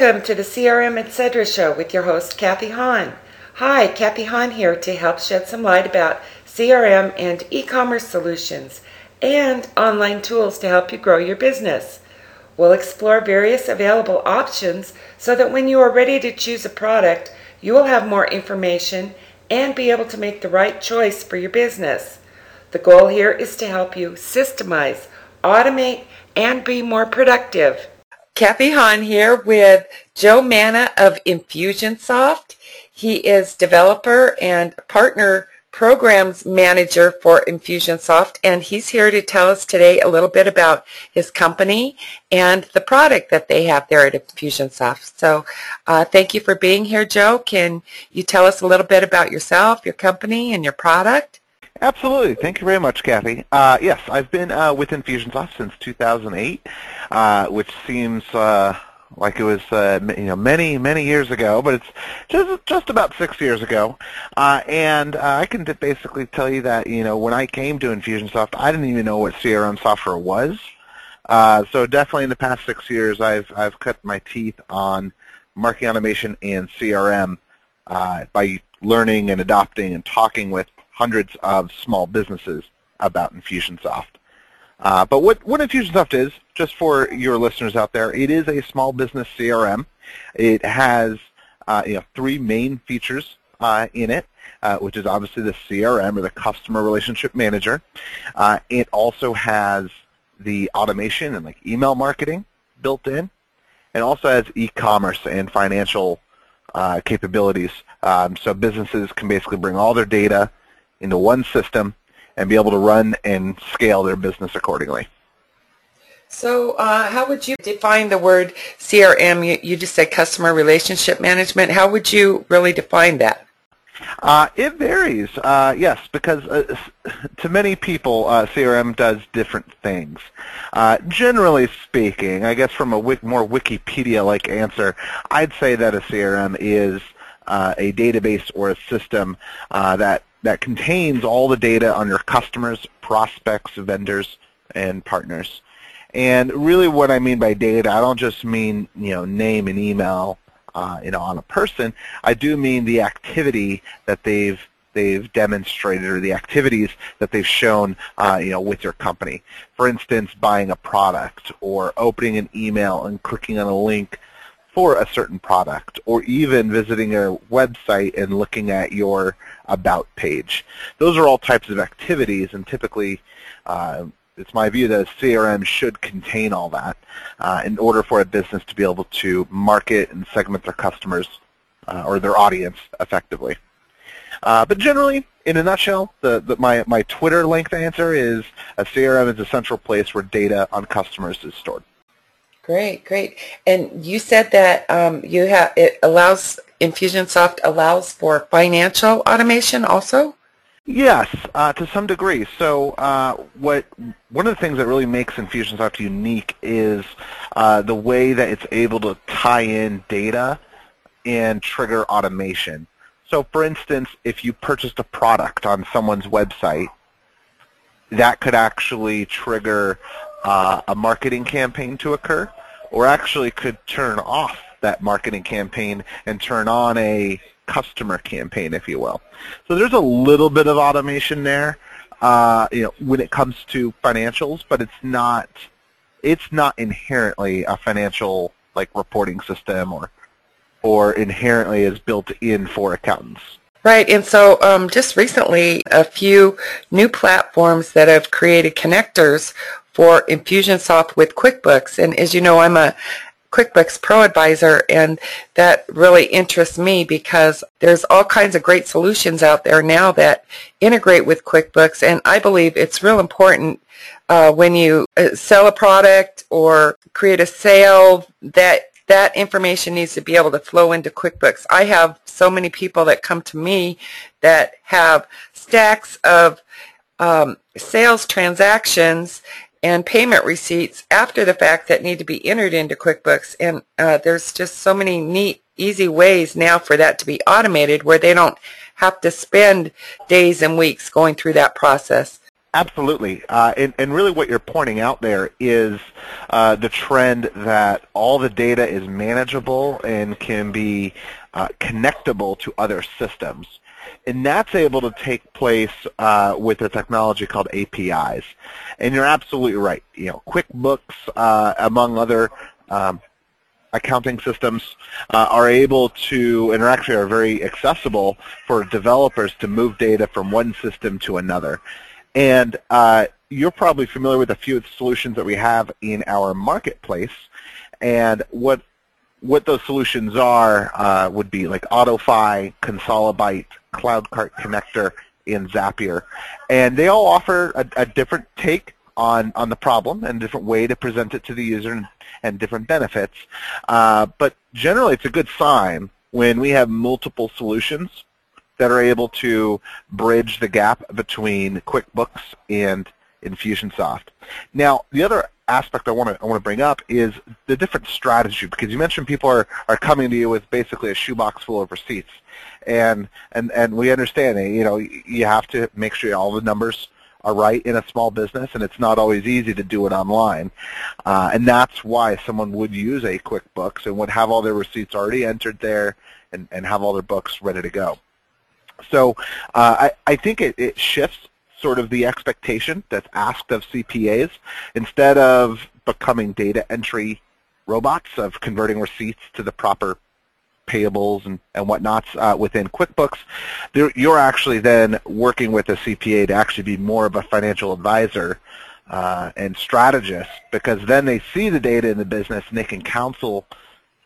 Welcome to the CRM Etc. show with your host, Kathy Hahn. Hi, Kathy Hahn here to help shed some light about CRM and e commerce solutions and online tools to help you grow your business. We'll explore various available options so that when you are ready to choose a product, you will have more information and be able to make the right choice for your business. The goal here is to help you systemize, automate, and be more productive. Kathy Hahn here with Joe Manna of Infusionsoft. He is developer and partner programs manager for Infusionsoft, and he's here to tell us today a little bit about his company and the product that they have there at Infusionsoft. So uh, thank you for being here, Joe. Can you tell us a little bit about yourself, your company, and your product? Absolutely. Thank you very much, Kathy. Uh, yes, I've been uh, with Infusionsoft since 2008, uh, which seems uh, like it was uh, you know many many years ago, but it's just just about six years ago. Uh, and I can basically tell you that you know when I came to Infusionsoft, I didn't even know what CRM software was. So definitely in the past six years, I've I've cut my teeth on marketing automation and CRM by learning and adopting and talking with hundreds of small businesses about Infusionsoft. Uh, but what, what Infusionsoft is, just for your listeners out there, it is a small business CRM. It has uh, you know, three main features uh, in it, uh, which is obviously the CRM or the Customer Relationship Manager. Uh, it also has the automation and like email marketing built in. It also has e-commerce and financial uh, capabilities. Um, so businesses can basically bring all their data into one system and be able to run and scale their business accordingly. So uh, how would you define the word CRM? You, you, just said customer relationship management. How would you really define that? Uh, it varies, uh, yes, because uh, to many people, uh, CRM does different things. Uh, generally speaking, I guess from a wik- more Wikipedia-like answer, I'd say that a CRM is a database or a system that that contains all the data on your customers, prospects, vendors, and partners. And really what I mean by data, I don't just mean, you know, name and email, uh, you know, on a person. I do mean the activity that they've they've demonstrated or the activities that they've shown uh, you know with your company. For instance, buying a product or opening an email and clicking on a link for a certain product or even visiting a website and looking at your about page. Those are all types of activities and typically uh, it's my view that a CRM should contain all that uh, in order for a business to be able to market and segment their customers uh, or their audience effectively. Uh, but generally, in a nutshell, the, the, my, my Twitter length answer is a CRM is a central place where data on customers is stored. Great, great. And you said that um, you have it allows Infusionsoft allows for financial automation also. Yes, uh, to some degree. So, uh, what one of the things that really makes Infusionsoft unique is uh, the way that it's able to tie in data and trigger automation. So, for instance, if you purchased a product on someone's website, that could actually trigger uh, a marketing campaign to occur or actually could turn off that marketing campaign and turn on a customer campaign, if you will. So there's a little bit of automation there, uh, you know, when it comes to financials, but it's not it's not inherently a financial like reporting system or or inherently is built in for accountants. Right, and so um, just recently, a few new platforms that have created connectors for Infusionsoft with QuickBooks. And as you know, I'm a QuickBooks Pro Advisor, and that really interests me because there's all kinds of great solutions out there now that integrate with QuickBooks, and I believe it's real important uh, when you uh, sell a product or create a sale that that information needs to be able to flow into QuickBooks. I have so many people that come to me that have stacks of um, sales transactions and payment receipts after the fact that need to be entered into QuickBooks. And uh, there's just so many neat, easy ways now for that to be automated where they don't have to spend days and weeks going through that process. Absolutely. Uh, and, and, really what you're pointing out there is uh, the trend that all the data is manageable and can be uh, connectable to other systems. And that's able to take place uh, with a technology called APIs. And you're absolutely right. You know, QuickBooks, uh, among other um, accounting systems uh, are able to, and actually are very accessible for developers to move data from one system to another. And uh, you're probably familiar with a few of the solutions that we have in our marketplace. And what what those solutions are uh, would be like Autofy, Consolibyte, CloudCart Connector, and Zapier. And they all offer a, a different take on, on the problem and a different way to present it to the user and, and different benefits. Uh, but generally, it's a good sign when we have multiple solutions that are able to bridge the gap between QuickBooks and Infusionsoft. Now, the other aspect I want to I want to bring up is the different strategy because you mentioned people are, are coming to you with basically a shoebox full of receipts, and and and we understand it. You know, you have to make sure all the numbers are right in a small business, and it's not always easy to do it online. Uh, and that's why someone would use a QuickBooks and would have all their receipts already entered there and, and have all their books ready to go. So uh, I, I think it, it shifts sort of the expectation that's asked of CPAs. Instead of becoming data entry robots of converting receipts to the proper payables and, and whatnots uh, within QuickBooks, you're actually then working with a CPA to actually be more of a financial advisor uh, and strategist because then they see the data in the business and they can counsel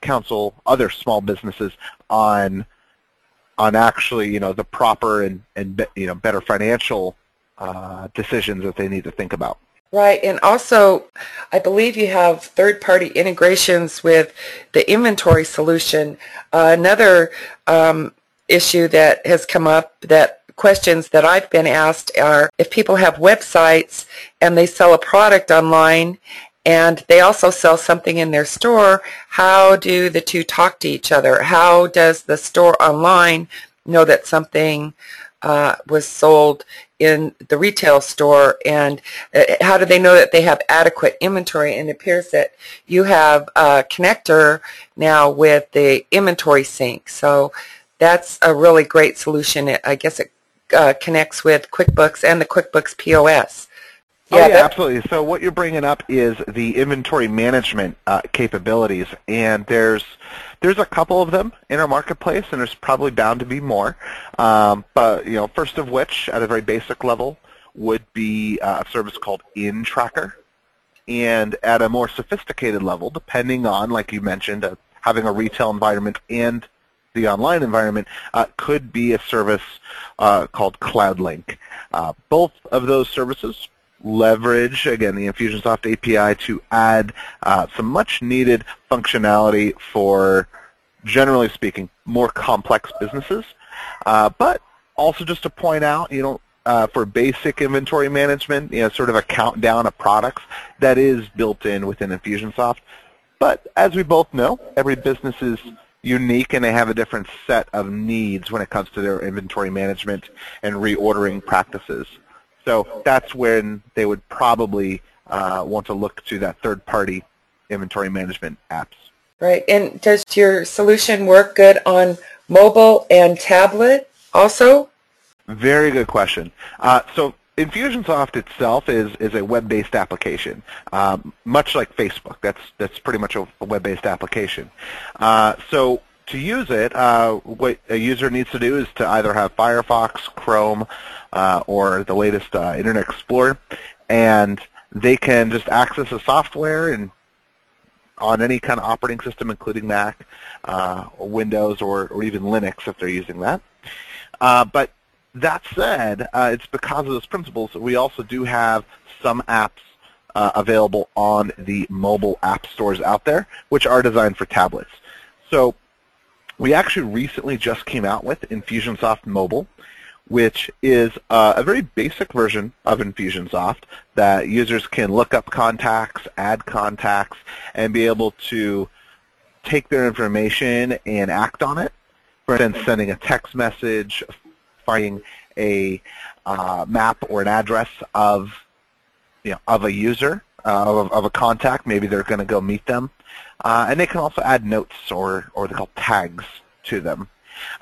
counsel other small businesses on on actually, you know, the proper and, and you know, better financial uh, decisions that they need to think about. Right, and also I believe you have third-party integrations with the inventory solution. Uh, another um, issue that has come up that questions that I've been asked are if people have websites and they sell a product online and they also sell something in their store, how do the two talk to each other? How does the store online know that something uh, was sold in the retail store? And uh, how do they know that they have adequate inventory? And it appears that you have a connector now with the inventory sync so that's a really great solution. I guess it uh, connects with QuickBooks and the QuickBooks POS yeah, oh, yeah absolutely. So what you're bringing up is the inventory management uh, capabilities, and there's there's a couple of them in our marketplace, and there's probably bound to be more. Um, but you know, first of which, at a very basic level, would be uh, a service called InTracker, and at a more sophisticated level, depending on, like you mentioned, uh, having a retail environment and the online environment, uh, could be a service uh, called CloudLink. Uh, both of those services leverage, again, the Infusionsoft API to add uh, some much needed functionality for, generally speaking, more complex businesses. Uh, but also just to point out, you know, uh, for basic inventory management, you know, sort of a countdown of products that is built in within Infusionsoft. But as we both know, every business is unique and they have a different set of needs when it comes to their inventory management and reordering practices. So that's when they would probably uh, want to look to that third-party inventory management apps. Right. And does your solution work good on mobile and tablet also? Very good question. Uh, so Infusionsoft itself is, is a web-based application, um, much like Facebook. That's that's pretty much a, a web-based application. Uh, so to use it, uh, what a user needs to do is to either have Firefox, Chrome, uh, or the latest uh, Internet Explorer, and they can just access the software and on any kind of operating system, including Mac, uh, Windows, or, or even Linux if they're using that. Uh, but that said, uh, it's because of those principles that we also do have some apps available on the mobile app stores out there, which are designed for tablets. So we actually recently just came out with Infusionsoft Mobile, which is uh, a very basic version of Infusionsoft that users can look up contacts, add contacts, and be able to take their information and act on it. For instance, sending a text message, finding a uh, map or an address of you know, of a user, uh, of, of, a contact. Maybe they're going to go meet them. Uh, and they can also add notes or, or they call tags to them.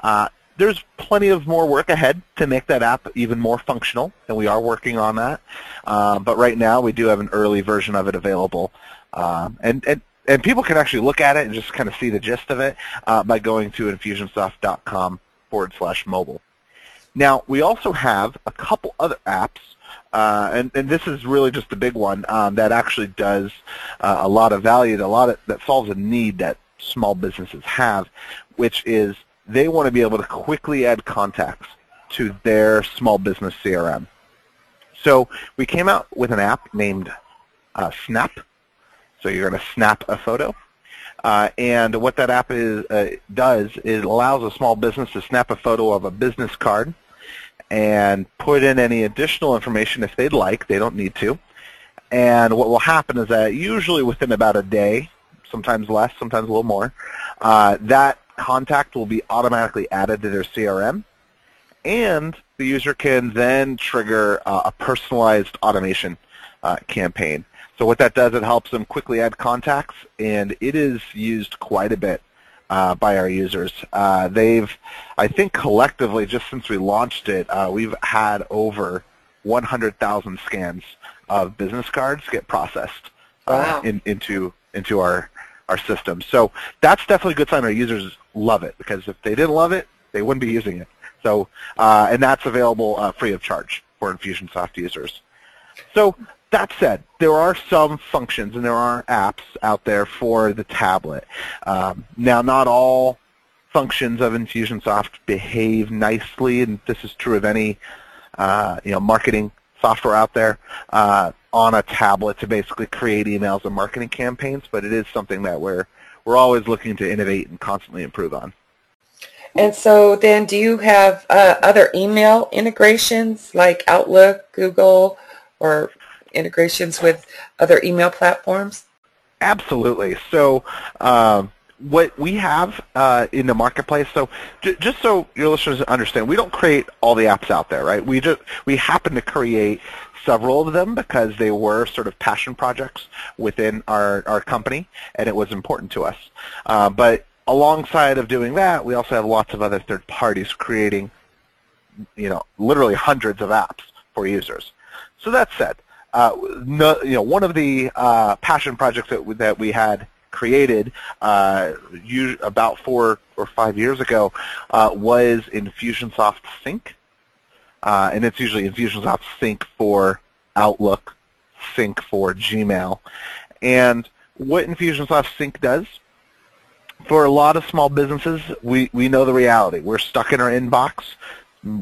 Uh, there's plenty of more work ahead to make that app even more functional, and we are working on that. Uh, but right now, we do have an early version of it available. Um, and, and, and people can actually look at it and just kind of see the gist of it uh, by going to infusionsoft.com forward slash mobile. Now, we also have a couple other apps uh, and, and this is really just the big one um, that actually does uh, a lot of value, a lot of, that solves a need that small businesses have, which is they want to be able to quickly add contacts to their small business CRM. So we came out with an app named uh, Snap. So you're going to snap a photo. Uh, and what that app is, uh, does is allows a small business to snap a photo of a business card and put in any additional information if they'd like. They don't need to. And what will happen is that usually within about a day, sometimes less, sometimes a little more, uh, that contact will be automatically added to their CRM, and the user can then trigger uh, a personalized automation uh, campaign. So what that does, it helps them quickly add contacts, and it is used quite a bit uh, by our users. Uh, they've, I think collectively, just since we launched it, uh, we've had over 100,000 scans of business cards get processed uh, wow. in, into into our our system. So that's definitely a good sign our users love it because if they didn't love it, they wouldn't be using it. So uh, and that's available uh, free of charge for Infusionsoft users. So that said, there are some functions and there are apps out there for the tablet. Um, now, not all functions of Infusionsoft behave nicely, and this is true of any uh, you know marketing software out there uh, on a tablet to basically create emails and marketing campaigns. But it is something that we're we're always looking to innovate and constantly improve on. And so then do you have uh, other email integrations like Outlook, Google, or integrations with other email platforms? Absolutely. So um, what we have uh, in the marketplace, so j- just so your listeners understand, we don't create all the apps out there, right? We just we happen to create several of them because they were sort of passion projects within our, our company, and it was important to us. Uh, but alongside of doing that, we also have lots of other third parties creating, you know, literally hundreds of apps for users. So that said, uh, no, you know, one of the uh, passion projects that, that we had created uh, about four or five years ago uh, was Infusionsoft Sync. Uh, and it's usually Infusionsoft Sync for Outlook, Sync for Gmail. And what Infusionsoft Sync does, for a lot of small businesses, we, we know the reality. We're stuck in our inbox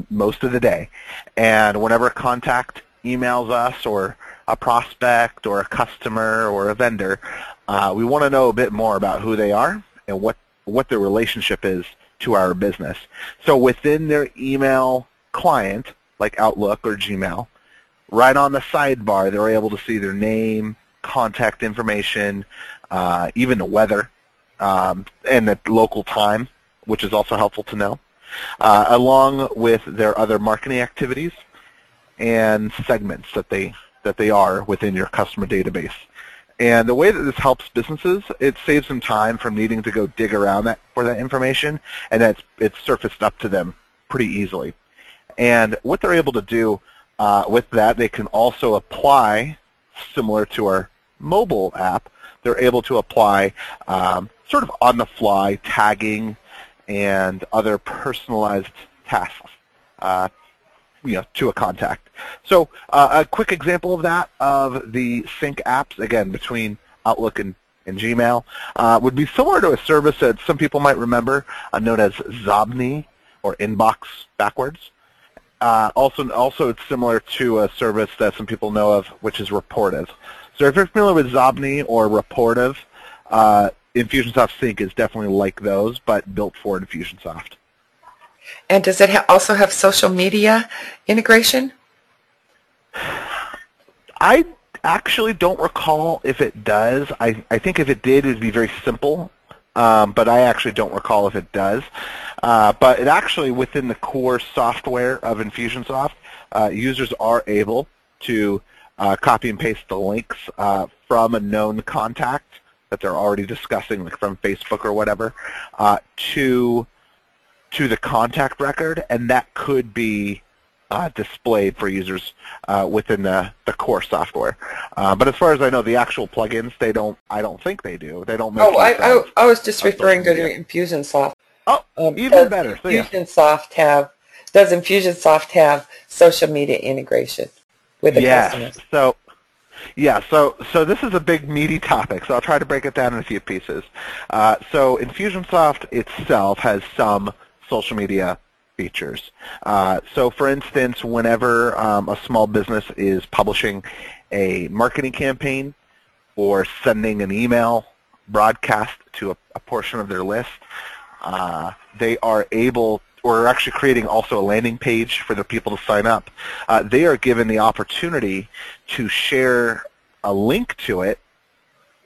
most of the day. And whenever a contact emails us or a prospect or a customer or a vendor, uh, we want to know a bit more about who they are and what, what their relationship is to our business. So within their email client, like Outlook or Gmail, right on the sidebar, they're able to see their name, contact information, uh, even the weather, um, and the local time, which is also helpful to know, uh, along with their other marketing activities and segments that they that they are within your customer database. And the way that this helps businesses, it saves them time from needing to go dig around that for that information, and it's it's surfaced up to them pretty easily. And what they're able to do uh, with that, they can also apply, similar to our mobile app, they're able to apply um, sort of on-the-fly tagging and other personalized tasks uh, you know, to a contact. So uh, a quick example of that, of the sync apps, again, between Outlook and, and Gmail, uh, would be similar to a service that some people might remember, uh, known as Xobni, or Inbox backwards. Uh, also, also it's similar to a service that some people know of, which is Rapportive. So if you're familiar with Xobni or Rapportive, uh, Infusionsoft Sync is definitely like those, but built for Infusionsoft. And does it ha- also have social media integration? I actually don't recall if it does. I, I think if it did, it would be very simple um, but I actually don't recall if it does. Uh, but it actually, within the core software of Infusionsoft, uh, users are able to uh, copy and paste the links uh, from a known contact that they're already discussing, like from Facebook or whatever, uh, to to the contact record, and that could be uh, displayed for users uh, within the, the core software. Uh, but as far as I know, the actual plugins, they don't. I don't think they do. They don't. Make Oh, I, I, I was just referring to social the media. Infusionsoft. Oh, Um, even better. So, yeah. Infusionsoft have does Infusionsoft have social media integration with the yes. customers? So, yeah. So, so this is a big meaty topic. So I'll try to break it down in a few pieces. Uh, so Infusionsoft itself has some social media features. Uh, so, for instance, whenever um, a small business is publishing a marketing campaign or sending an email broadcast to a, a portion of their list, uh, they are able, or actually creating also a landing page for the people to sign up. Uh, they are given the opportunity to share a link to it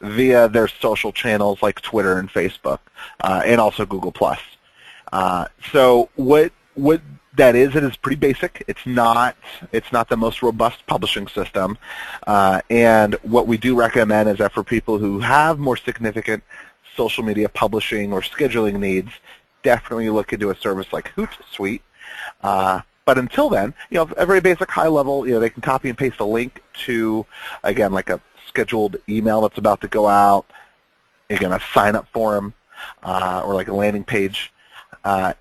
via their social channels like Twitter and Facebook, uh, and also Google Plus. Uh, so what what that is, it is pretty basic. It's not it's not the most robust publishing system, uh, and what we do recommend is that for people who have more significant social media publishing or scheduling needs, definitely look into a service like Hootsuite. Uh, but until then, you know, a very basic high level, you know, they can copy and paste a link to, again, like a scheduled email that's about to go out, again, a sign-up form, uh, or like a landing page. Uh,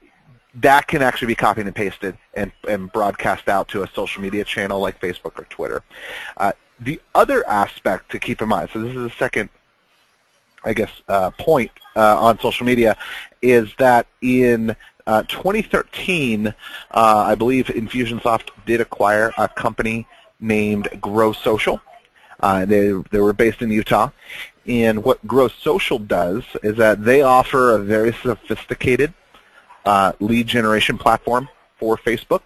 that can actually be copied and pasted and, and broadcast out to a social media channel like Facebook or Twitter. Uh, the other aspect to keep in mind, so this is the second I guess, uh, point uh, on social media is that in uh, 2013, uh, I believe Infusionsoft did acquire a company named GroSocial. They, they were based in Utah. And what GroSocial does is that they offer a very sophisticated uh, lead generation platform for Facebook.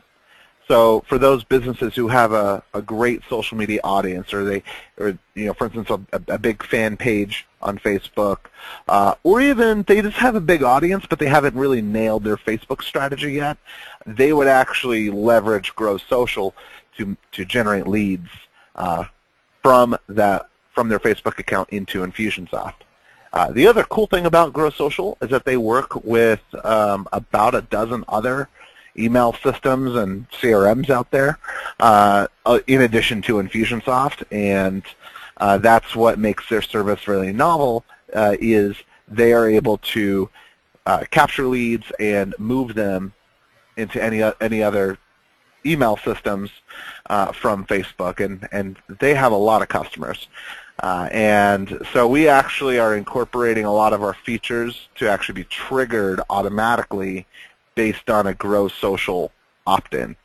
So for those businesses who have a, a great social media audience, or they, or you know, for instance, a, a big fan page on Facebook, uh, or even they just have a big audience, but they haven't really nailed their Facebook strategy yet, they would actually leverage GroSocial to to generate leads uh, from that from their Facebook account into Infusionsoft. Uh, the other cool thing about GroSocial is that they work with um, about a dozen other email systems and CRMs out there, uh, uh, in addition to Infusionsoft, and uh, that's what makes their service really novel. Uh, is they are able to capture leads and move them into any any other email systems from Facebook, and and they have a lot of customers. Uh, and so we actually are incorporating a lot of our features to actually be triggered automatically based on a GroSocial opt-in.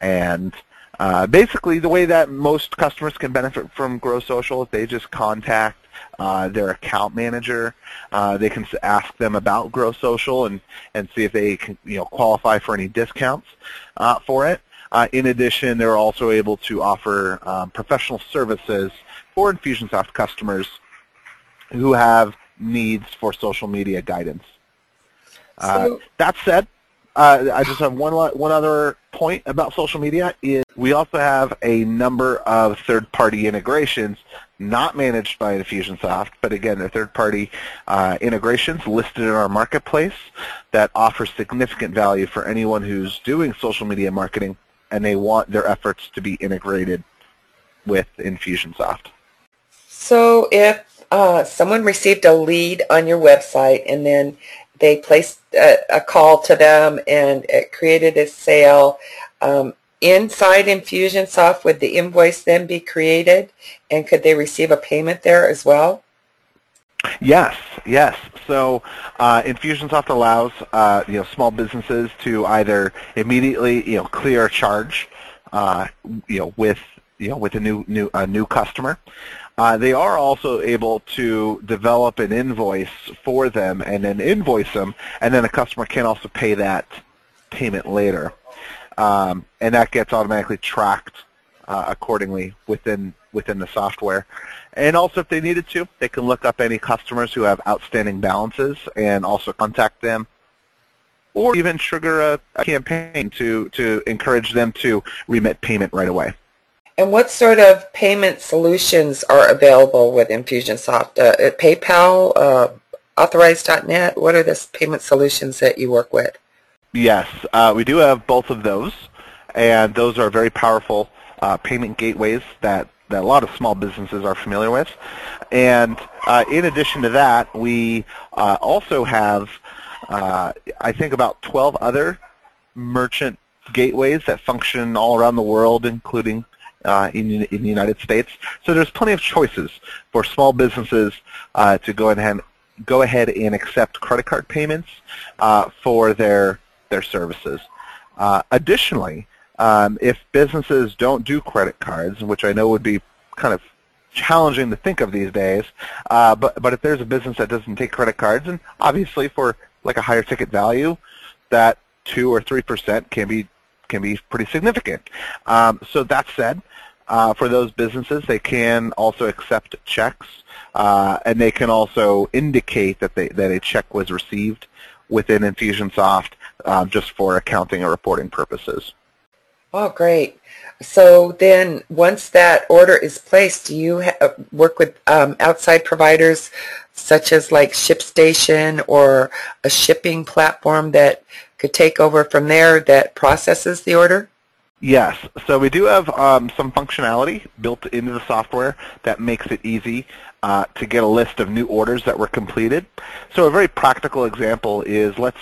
And uh, basically the way that most customers can benefit from GroSocial is they just contact uh, their account manager. Uh, they can ask them about GroSocial and, and see if they can you know, qualify for any discounts uh, for it. In addition, they're also able to offer um, professional services for Infusionsoft customers who have needs for social media guidance. Uh, that said, uh, I just have one one other point about social media is we also have a number of third-party integrations not managed by Infusionsoft, but again, they're third-party uh, integrations listed in our marketplace that offer significant value for anyone who's doing social media marketing and they want their efforts to be integrated with Infusionsoft. So if uh, someone received a lead on your website and then they placed a, a call to them and it created a sale, um, inside Infusionsoft, would the invoice then be created and could they receive a payment there as well? Yes, yes. So uh, Infusionsoft allows uh, you know small businesses to either immediately you know clear a charge uh, you know with you know with a new new a new customer. Uh, they are also able to develop an invoice for them and then invoice them, and then the customer can also pay that payment later, um, and that gets automatically tracked uh, accordingly within within the software. And also, if they needed to, they can look up any customers who have outstanding balances and also contact them or even trigger a, a campaign to, to encourage them to remit payment right away. And what sort of payment solutions are available with Infusionsoft? Uh, at PayPal, uh, Authorize.net, what are the payment solutions that you work with? Yes, uh, we do have both of those, and those are very powerful uh, payment gateways that, that a lot of small businesses are familiar with. And uh, in addition to that, we uh, also have uh, I think about 12 other merchant gateways that function all around the world, including uh, in, in the United States. So there's plenty of choices for small businesses uh, to go ahead and go ahead and accept credit card payments uh, for their their services. Uh, additionally, um, if businesses don't do credit cards, which I know would be kind of challenging to think of these days, uh, but but if there's a business that doesn't take credit cards, and obviously for like a higher ticket value, that two or three percent can be can be pretty significant. Um, so that said, uh, for those businesses, they can also accept checks, uh, and they can also indicate that they that a check was received within Infusionsoft um, just for accounting and reporting purposes. Oh, great. So then once that order is placed, do you ha- work with um, outside providers such as like ShipStation or a shipping platform that could take over from there that processes the order? Yes. So we do have um, some functionality built into the software that makes it easy uh, to get a list of new orders that were completed. So a very practical example is let's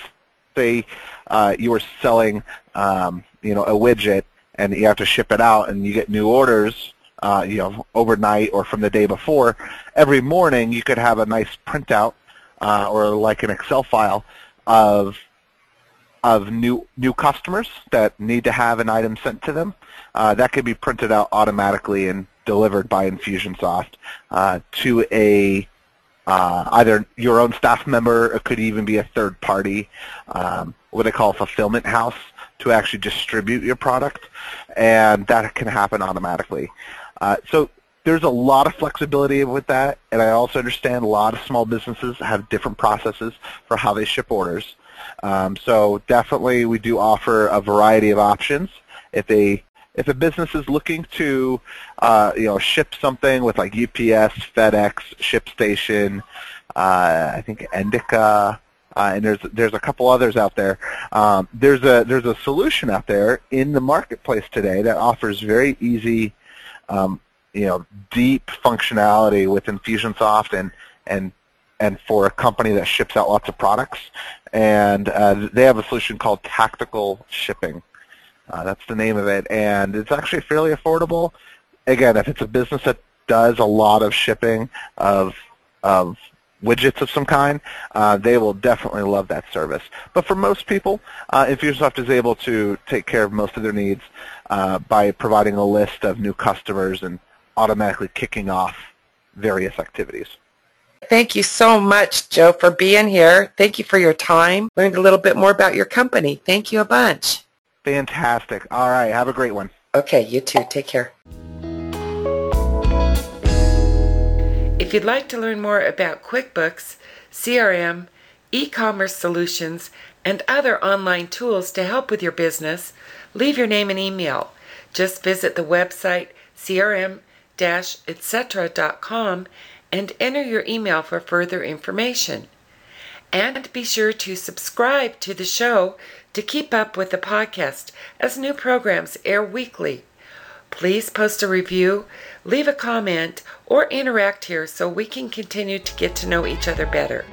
say uh, you were selling um, you know, a widget and you have to ship it out and you get new orders uh, you know, overnight or from the day before, every morning you could have a nice printout uh, or like an Excel file of of new new customers that need to have an item sent to them. Uh, that could be printed out automatically and delivered by Infusionsoft uh, to a uh, either your own staff member, it could even be a third party, um, what they call a fulfillment house to actually distribute your product, and that can happen automatically. Uh, so there's a lot of flexibility with that, and I also understand a lot of small businesses have different processes for how they ship orders. Um, so definitely we do offer a variety of options. If a if a business is looking to uh, you know ship something with like UPS, FedEx, ShipStation, uh, I think Endicia, uh, and there's there's a couple others out there. Um, there's a there's a solution out there in the marketplace today that offers very easy, um, you know, deep functionality with Infusionsoft and and and for a company that ships out lots of products. And uh, they have a solution called Tactical Shipping. Uh, that's the name of it, and it's actually fairly affordable. Again, if it's a business that does a lot of shipping of of widgets of some kind, uh, they will definitely love that service. But for most people, uh, Infusionsoft is able to take care of most of their needs uh, by providing a list of new customers and automatically kicking off various activities. Thank you so much, Joe, for being here. Thank you for your time. Learned a little bit more about your company. Thank you a bunch. Fantastic. All right. Have a great one. Okay. You too. Take care. If you'd like to learn more about QuickBooks, CRM, e-commerce solutions, and other online tools to help with your business, leave your name and email. Just visit the website crm-etc.com and enter your email for further information. And be sure to subscribe to the show to keep up with the podcast as new programs air weekly. Please post a review, leave a comment, or interact here so we can continue to get to know each other better.